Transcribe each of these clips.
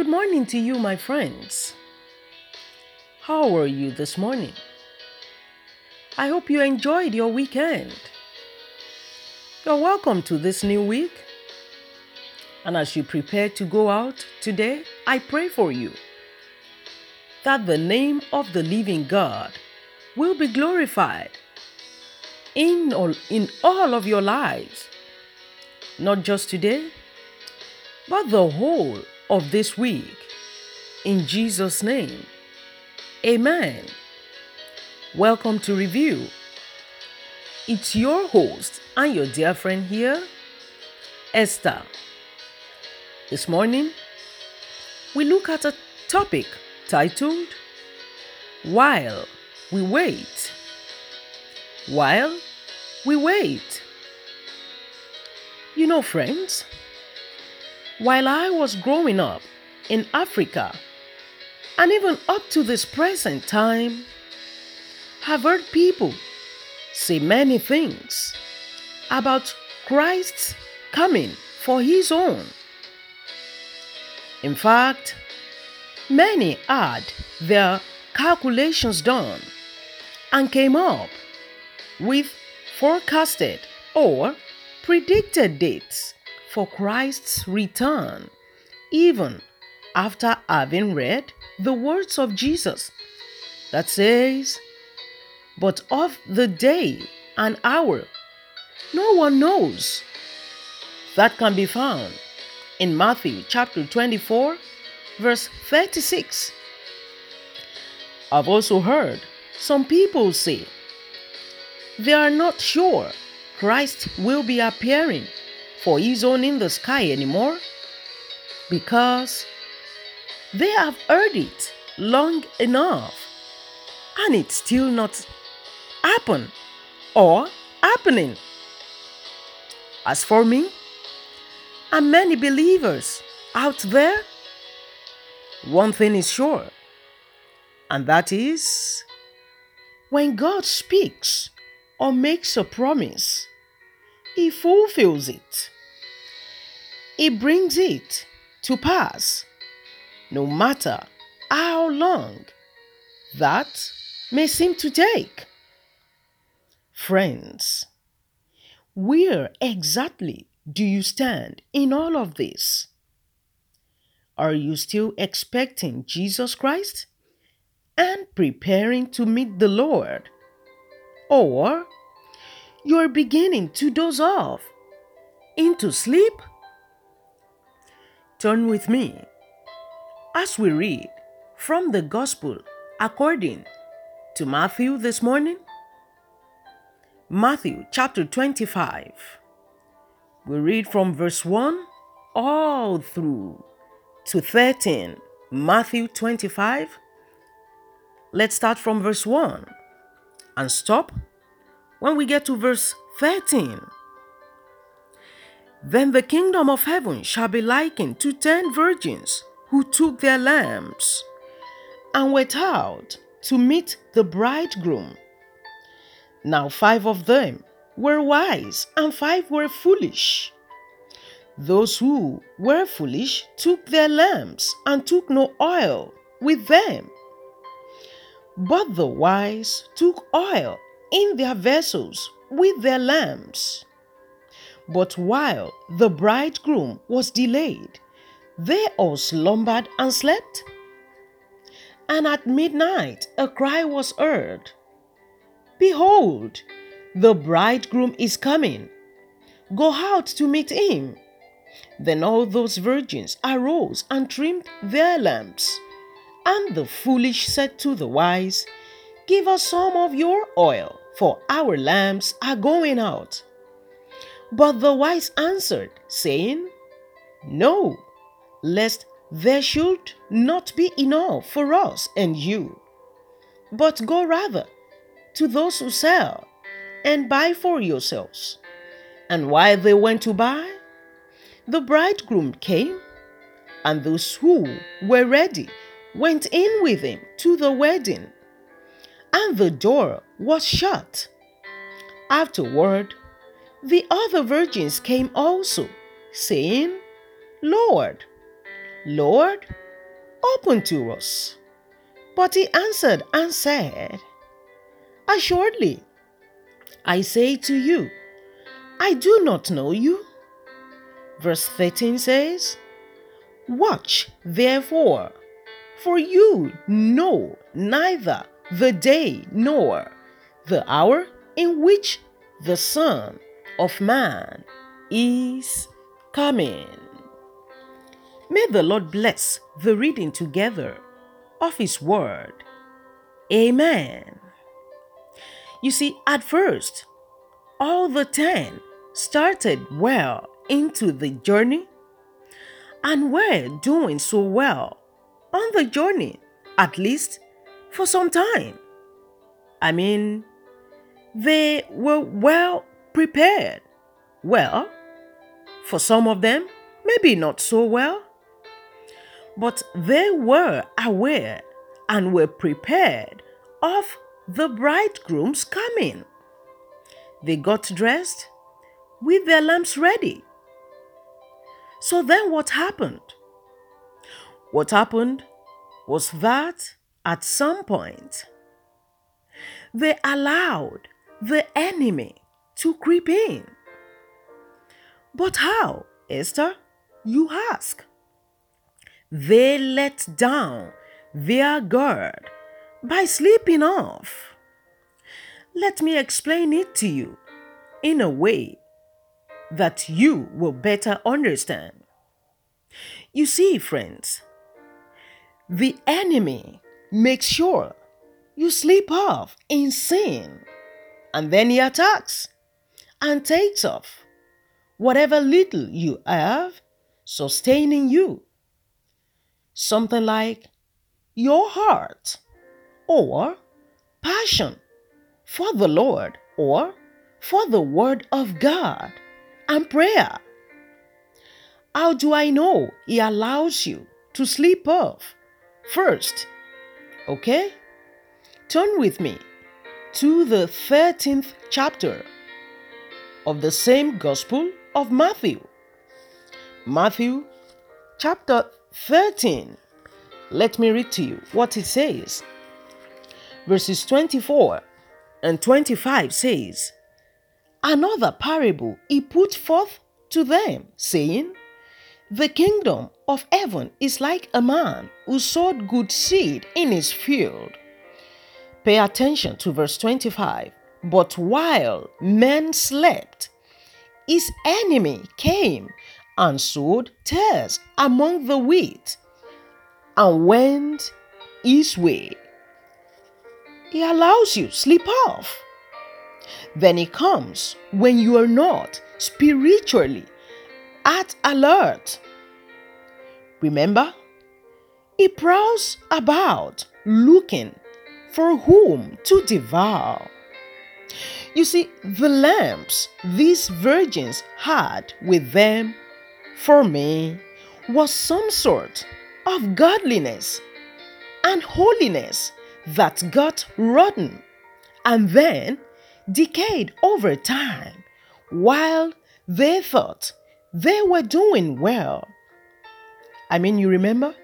Good morning to you, my friends. How are you this morning? I hope you enjoyed your weekend. You're welcome to this new week. And as you prepare to go out today, I pray for you that the name of the living God will be glorified in all, in all of your lives, not just today, but the whole of this week. In Jesus' name, Amen. Welcome to Review. It's your host and your dear friend here, Esther. This morning, we look at a topic titled While We Wait. While we wait. You know, friends, while I was growing up in Africa, and even up to this present time, have heard people say many things about Christ's coming for his own. In fact, many had their calculations done and came up with forecasted or predicted dates for Christ's return, even after having read the words of Jesus that says, But of the day and hour, no one knows. That can be found in Matthew chapter 24, verse 36. I've also heard some people say they are not sure Christ will be appearing for his own in the sky anymore because they have heard it long enough and it's still not happen or happening. As for me, and many believers out there, one thing is sure, and that is when God speaks or makes a promise, He fulfills it. He brings it to pass, no matter how long that may seem to take. Friends, where exactly do you stand in all of this? Are you still expecting Jesus Christ and preparing to meet the Lord? Or you're beginning to doze off into sleep? Turn with me as we read from the Gospel according to Matthew this morning. Matthew chapter 25. We read from verse 1 all through to 13. Matthew 25. Let's start from verse 1 and stop when we get to verse 13. Then the kingdom of heaven shall be likened to ten virgins who took their lamps and went out to meet the bridegroom. Now five of them were wise and five were foolish. Those who were foolish took their lamps and took no oil with them. But the wise took oil in their vessels with their lamps. But while the bridegroom was delayed, they all slumbered and slept. And at midnight a cry was heard Behold, the bridegroom is coming. Go out to meet him. Then all those virgins arose and trimmed their lamps. And the foolish said to the wise, Give us some of your oil, for our lamps are going out. But the wise answered, saying, No, lest there should not be enough for us and you. But go rather to those who sell and buy for yourselves. And while they went to buy, the bridegroom came, and those who were ready went in with him to the wedding, and the door was shut. Afterward, the other virgins came also, saying, Lord, Lord, open to us. But he answered and said, Assuredly, I say to you, I do not know you. Verse 13 says, Watch therefore, for you know neither the day nor the hour in which the Son of Man is coming. May the Lord bless the reading together of His Word. Amen. You see, at first, all the ten started well into the journey and were doing so well on the journey, at least for some time. I mean, they were well prepared. Well, for some of them, maybe not so well. But they were aware and were prepared of the bridegroom's coming. They got dressed with their lamps ready. So then what happened? What happened was that at some point they allowed the enemy to creep in. But how, Esther? You ask. They let down their guard by sleeping off. Let me explain it to you in a way that you will better understand. You see, friends, the enemy makes sure you sleep off in sin, and then he attacks and takes off whatever little you have sustaining you. Something like your heart or passion for the Lord or for the Word of God and prayer. How do I know He allows you to sleep off? First, okay? Turn with me to the 13th chapter of the same Gospel of Matthew. Matthew chapter 13. Let me read to you what it says. Verses 24 and 25 says, Another parable he put forth to them, saying, The kingdom of heaven is like a man who sowed good seed in his field. Pay attention to verse 25. But while men slept, his enemy came and sowed tares among the wheat and went his way. He allows you sleep off. Then he comes when you are not spiritually at alert. Remember, he prowls about looking for whom to devour. You see, the lamps these virgins had with them for me was some sort of godliness and holiness that got rotten and then decayed over time while they thought they were doing well. I mean, you remember?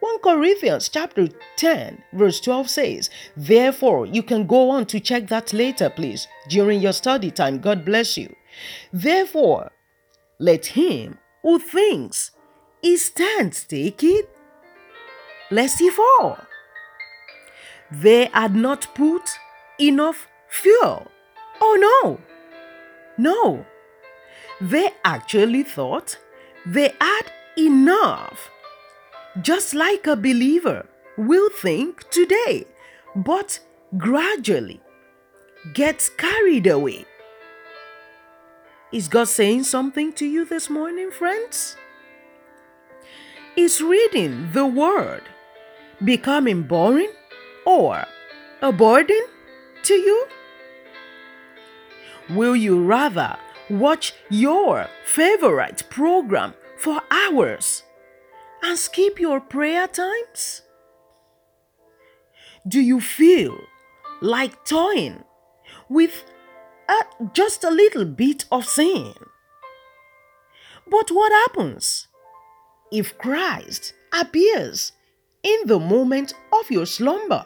1 Corinthians chapter 10 verse 12 says, Therefore, you can go on to check that later, please, during your study time. God bless you. Therefore, let him who thinks he stands take it, lest he fall. They had not put enough fuel. Oh no! No! They actually thought they had enough just like a believer will think today, but gradually gets carried away. Is God saying something to you this morning, friends? Is reading the Word becoming boring or a burden to you? Will you rather watch your favorite program for hours and skip your prayer times? Do you feel like toying with a, just a little bit of sin? But what happens if Christ appears in the moment of your slumber.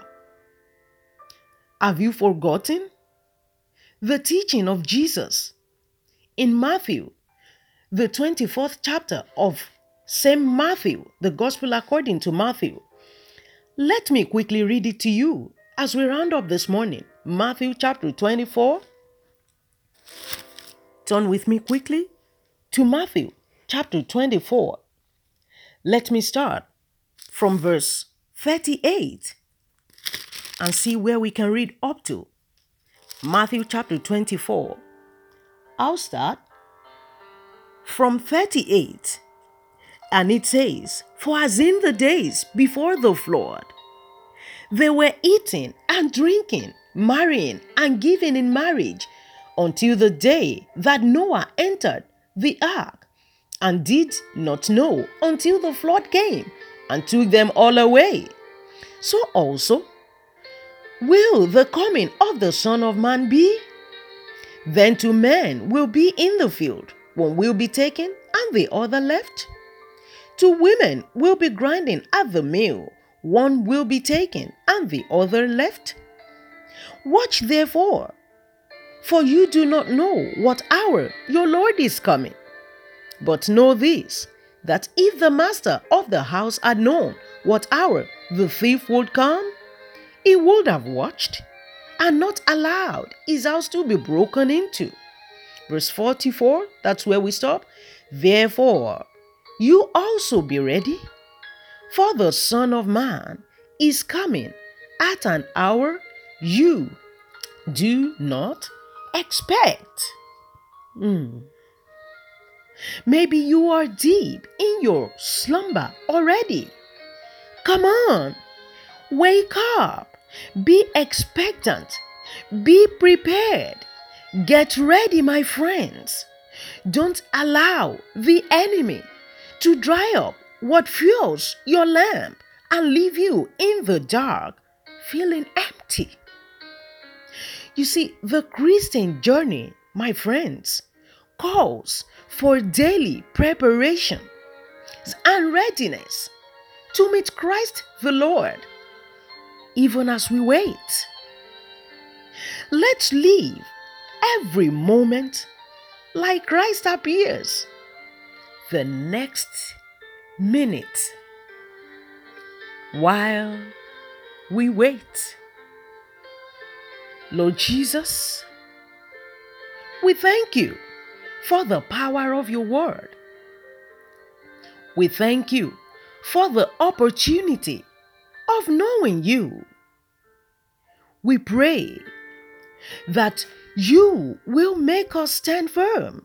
Have you forgotten the teaching of Jesus in Matthew, the 24th chapter of St. Matthew, the Gospel according to Matthew? Let me quickly read it to you as we round up this morning. Matthew chapter 24. Turn with me quickly to Matthew chapter 24. Let me start from verse 38 and see where we can read up to. Matthew chapter 24. I'll start from 38. And it says, For as in the days before the flood, they were eating and drinking, marrying and giving in marriage until the day that Noah entered the ark and did not know until the flood came and took them all away. So also will the coming of the Son of Man be? Then two men will be in the field, one will be taken and the other left. Two women will be grinding at the mill, one will be taken and the other left. Watch therefore, for you do not know what hour your Lord is coming. But know this that if the master of the house had known what hour the thief would come, he would have watched and not allowed his house to be broken into. Verse 44, that's where we stop. Therefore, you also be ready, for the Son of Man is coming at an hour you do not expect. Mm. Maybe you are deep in your slumber already. Come on, wake up, be expectant, be prepared, get ready, my friends. Don't allow the enemy to dry up what fuels your lamp and leave you in the dark, feeling empty. You see, the Christian journey, my friends, calls for daily preparation and readiness to meet Christ the Lord, even as we wait. Let's live every moment like Christ appears the next minute while we wait. Lord Jesus, we thank you for the power of your word. We thank you for the opportunity of knowing you. We pray that you will make us stand firm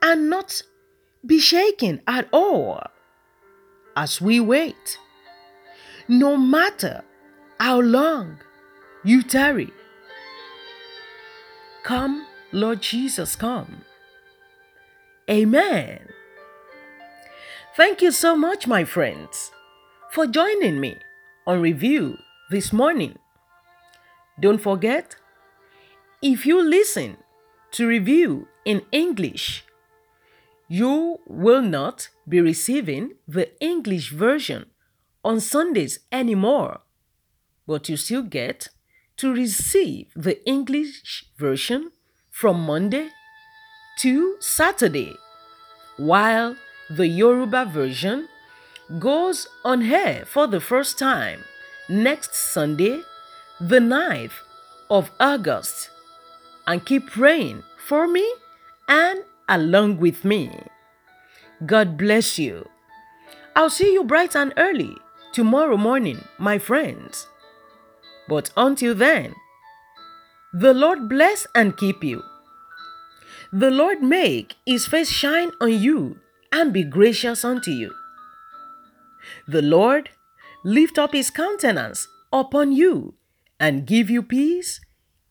and not be shaken at all as we wait, no matter how long you tarry. Come, Lord Jesus, come. Amen. Thank you so much, my friends, for joining me on review this morning. Don't forget, if you listen to review in English, you will not be receiving the English version on Sundays anymore, but you still get to receive the English version from Monday to Saturday, while the Yoruba version goes on air for the first time next Sunday, the 9th of August. And keep praying for me and along with me. God bless you. I'll see you bright and early tomorrow morning, my friends. But until then, the Lord bless and keep you. The Lord make his face shine on you and be gracious unto you. The Lord lift up his countenance upon you and give you peace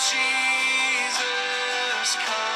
Jesus, come.